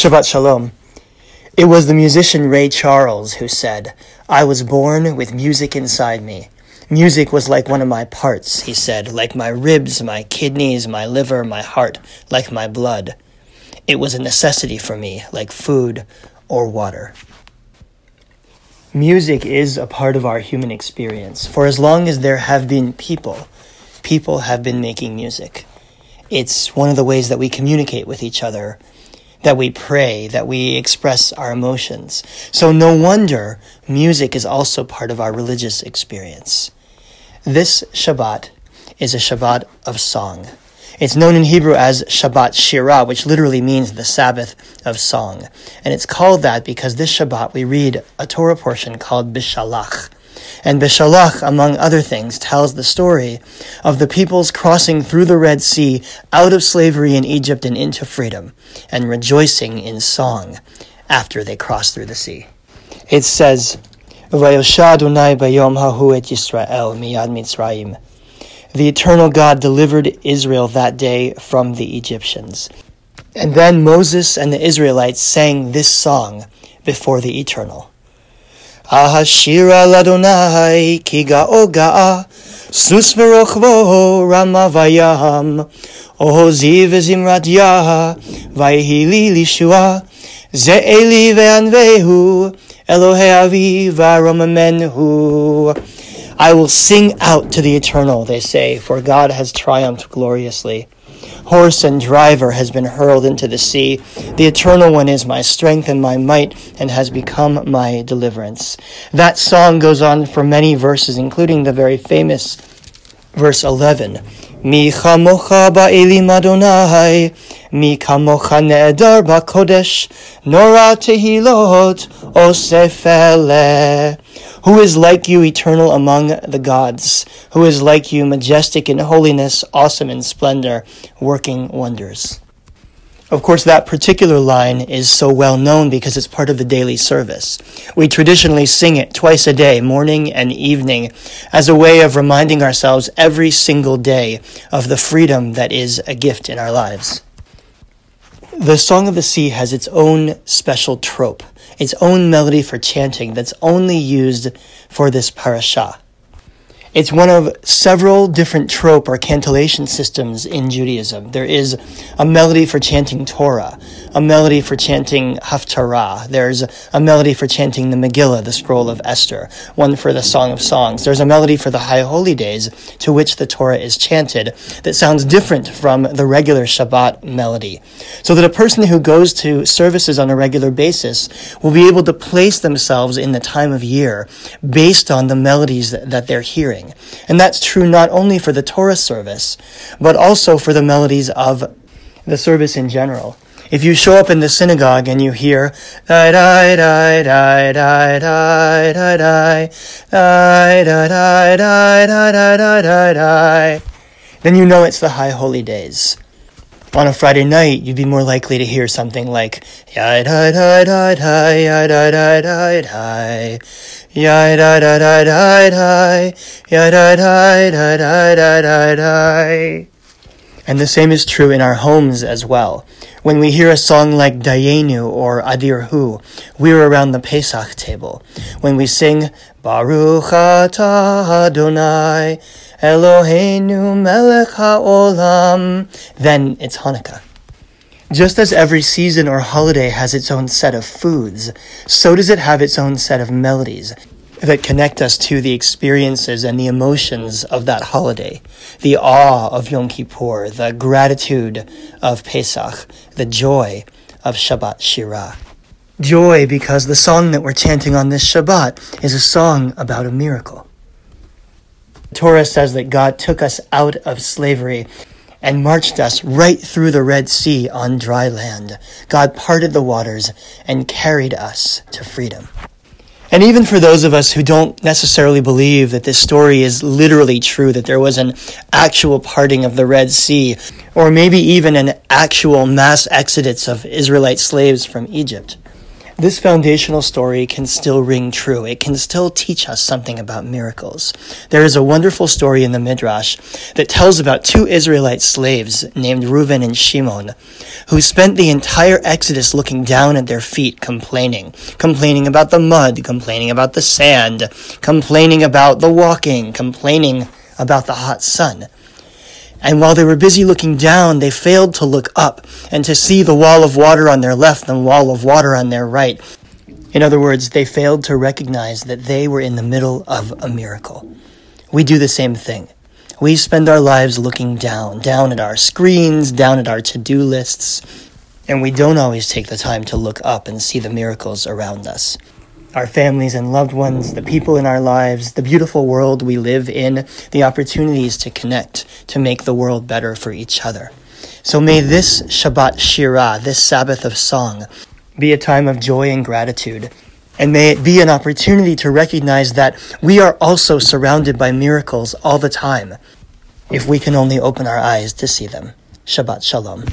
Shabbat Shalom. It was the musician Ray Charles who said, I was born with music inside me. Music was like one of my parts, he said, like my ribs, my kidneys, my liver, my heart, like my blood. It was a necessity for me, like food or water. Music is a part of our human experience. For as long as there have been people, people have been making music. It's one of the ways that we communicate with each other that we pray, that we express our emotions. So no wonder music is also part of our religious experience. This Shabbat is a Shabbat of song. It's known in Hebrew as Shabbat Shirah, which literally means the Sabbath of song. And it's called that because this Shabbat we read a Torah portion called Beshalach. And Beshalach, among other things, tells the story of the peoples crossing through the Red Sea out of slavery in Egypt and into freedom, and rejoicing in song after they crossed through the sea. It says. The eternal God delivered Israel that day from the Egyptians. And then Moses and the Israelites sang this song before the eternal. Ahashira ladonai ki ga'o ga'a sus v'rochvo rama vayam ohozi v'zimrat yaha vayhili lishua ze'eli ve'anvehu Elohe avi v'aromamenhu I will sing out to the eternal, they say, for God has triumphed gloriously. Horse and driver has been hurled into the sea. The Eternal One is my strength and my might and has become my deliverance. That song goes on for many verses, including the very famous verse 11. Mi chamocha ba'elim Adonai, mi kamocha ne'edar ba'kodesh, nora tehilot osefele. Who is like you, eternal among the gods? Who is like you, majestic in holiness, awesome in splendor, working wonders? Of course, that particular line is so well known because it's part of the daily service. We traditionally sing it twice a day, morning and evening, as a way of reminding ourselves every single day of the freedom that is a gift in our lives. The Song of the Sea has its own special trope its own melody for chanting that's only used for this parasha. It's one of several different trope or cantillation systems in Judaism. There is a melody for chanting Torah, a melody for chanting Haftarah. There's a melody for chanting the Megillah, the scroll of Esther, one for the Song of Songs. There's a melody for the High Holy Days to which the Torah is chanted that sounds different from the regular Shabbat melody. So that a person who goes to services on a regular basis will be able to place themselves in the time of year based on the melodies that, that they're hearing. And that's true not only for the Torah service, but also for the melodies of the service in general. If you show up in the synagogue and you hear die die die die die die die die die die die die die die die die then you know it's the high holy days on a Friday night, you'd be more likely to hear something like yai da da da da yai da da da da yai da da da da da yai da da da da da da da. And the same is true in our homes as well. When we hear a song like Dayenu or Adir Hu, we're around the Pesach table. When we sing Baruch Atah Adonai Eloheinu Melech HaOlam, then it's Hanukkah. Just as every season or holiday has its own set of foods, so does it have its own set of melodies that connect us to the experiences and the emotions of that holiday. The awe of Yom Kippur, the gratitude of Pesach, the joy of Shabbat Shirah. Joy because the song that we're chanting on this Shabbat is a song about a miracle. The Torah says that God took us out of slavery and marched us right through the Red Sea on dry land. God parted the waters and carried us to freedom. And even for those of us who don't necessarily believe that this story is literally true, that there was an actual parting of the Red Sea, or maybe even an actual mass exodus of Israelite slaves from Egypt, this foundational story can still ring true. It can still teach us something about miracles. There is a wonderful story in the Midrash that tells about two Israelite slaves named Reuven and Shimon, who spent the entire Exodus looking down at their feet, complaining. Complaining about the mud, complaining about the sand, complaining about the walking, complaining about the hot sun. And while they were busy looking down, they failed to look up and to see the wall of water on their left and wall of water on their right. In other words, they failed to recognize that they were in the middle of a miracle. We do the same thing. We spend our lives looking down, down at our screens, down at our to do lists, and we don't always take the time to look up and see the miracles around us our families and loved ones, the people in our lives, the beautiful world we live in, the opportunities to connect, to make the world better for each other. So may this Shabbat Shirah, this Sabbath of song, be a time of joy and gratitude. And may it be an opportunity to recognize that we are also surrounded by miracles all the time, if we can only open our eyes to see them. Shabbat Shalom.